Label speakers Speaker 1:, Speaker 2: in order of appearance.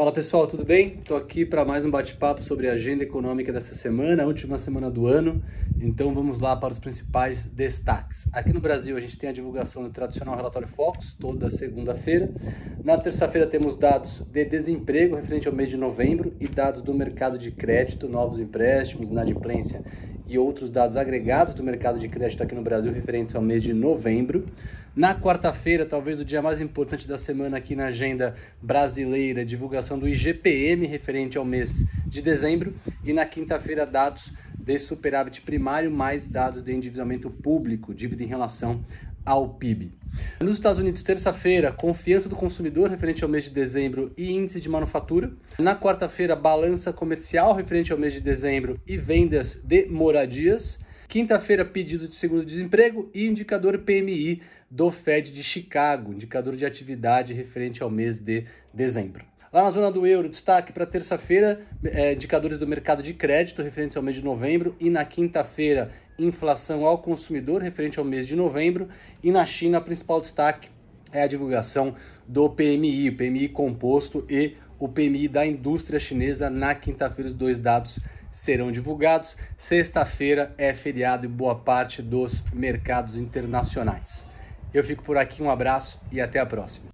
Speaker 1: Fala pessoal, tudo bem? Estou aqui para mais um bate-papo sobre a agenda econômica dessa semana, a última semana do ano. Então vamos lá para os principais destaques. Aqui no Brasil a gente tem a divulgação do tradicional relatório Focus toda segunda-feira. Na terça-feira temos dados de desemprego referente ao mês de novembro e dados do mercado de crédito, novos empréstimos, inadimplência e outros dados agregados do mercado de crédito aqui no Brasil referentes ao mês de novembro. Na quarta-feira, talvez o dia mais importante da semana aqui na agenda brasileira, divulgação do IGPM referente ao mês de dezembro. E na quinta-feira, dados de superávit primário mais dados de endividamento público, dívida em relação ao PIB. Nos Estados Unidos, terça-feira, confiança do consumidor referente ao mês de dezembro e índice de manufatura. Na quarta-feira, balança comercial referente ao mês de dezembro e vendas de moradias. Quinta-feira, pedido de seguro-desemprego e indicador PMI do Fed de Chicago, indicador de atividade referente ao mês de dezembro. Lá na zona do euro, destaque para terça-feira, é, indicadores do mercado de crédito referentes ao mês de novembro, e na quinta-feira, inflação ao consumidor referente ao mês de novembro, e na China, principal destaque é a divulgação do PMI, o PMI composto e o PMI da indústria chinesa na quinta-feira, os dois dados serão divulgados. Sexta-feira é feriado em boa parte dos mercados internacionais. Eu fico por aqui, um abraço e até a próxima.